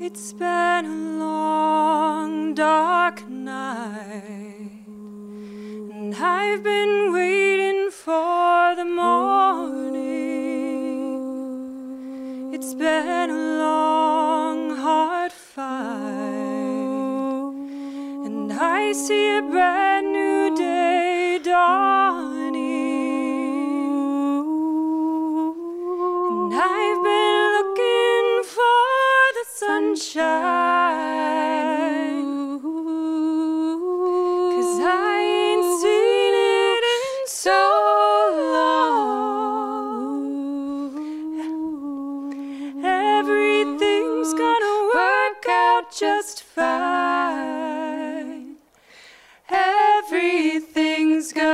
It's been a long, dark night, and I've been waiting for the morning. It's been a long, hard fight, and I see a brand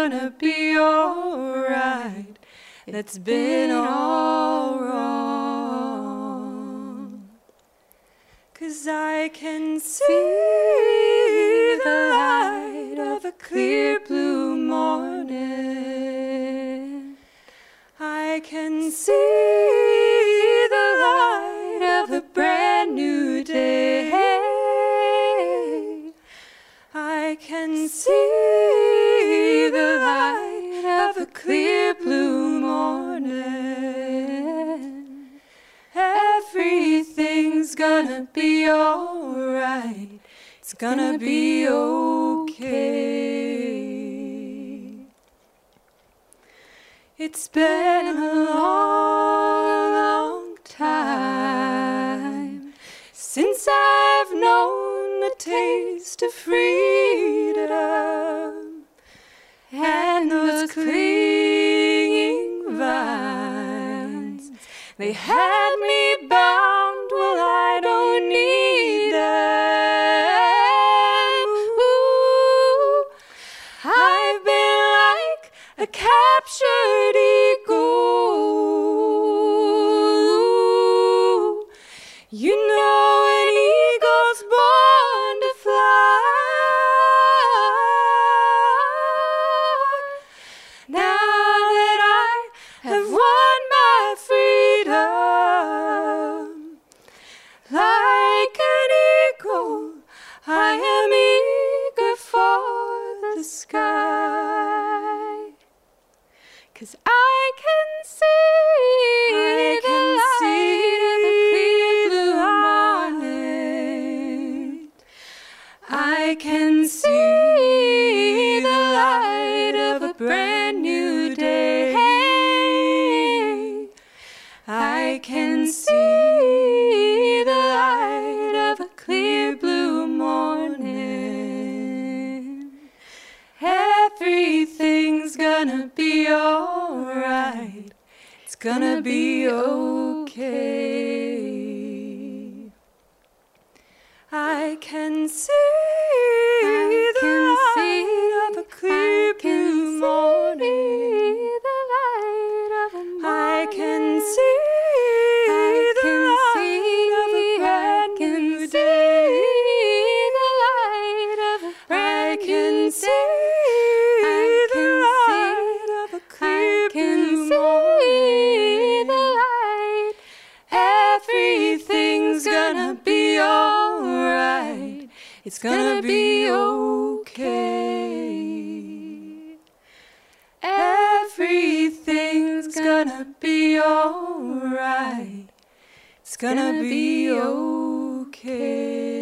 gonna be alright. That's been all wrong. Cause I can see the light of a clear of a clear blue morning. Everything's gonna be alright. It's gonna be okay. It's been a long, long time since I've known the taste of freedom They had I can see the light of a brand new day. I can see the light of a clear blue morning. Everything's gonna be alright. It's gonna be okay. I can see the can light see- of a clear blue morning. the light of a I can see I the can light see, of a I brand can new day. the light of a I brand can new see. I the can light of a I clear can blue see morning. the light. Everything's gonna be alright. It's gonna be okay. Everything's gonna be alright. It's gonna be okay.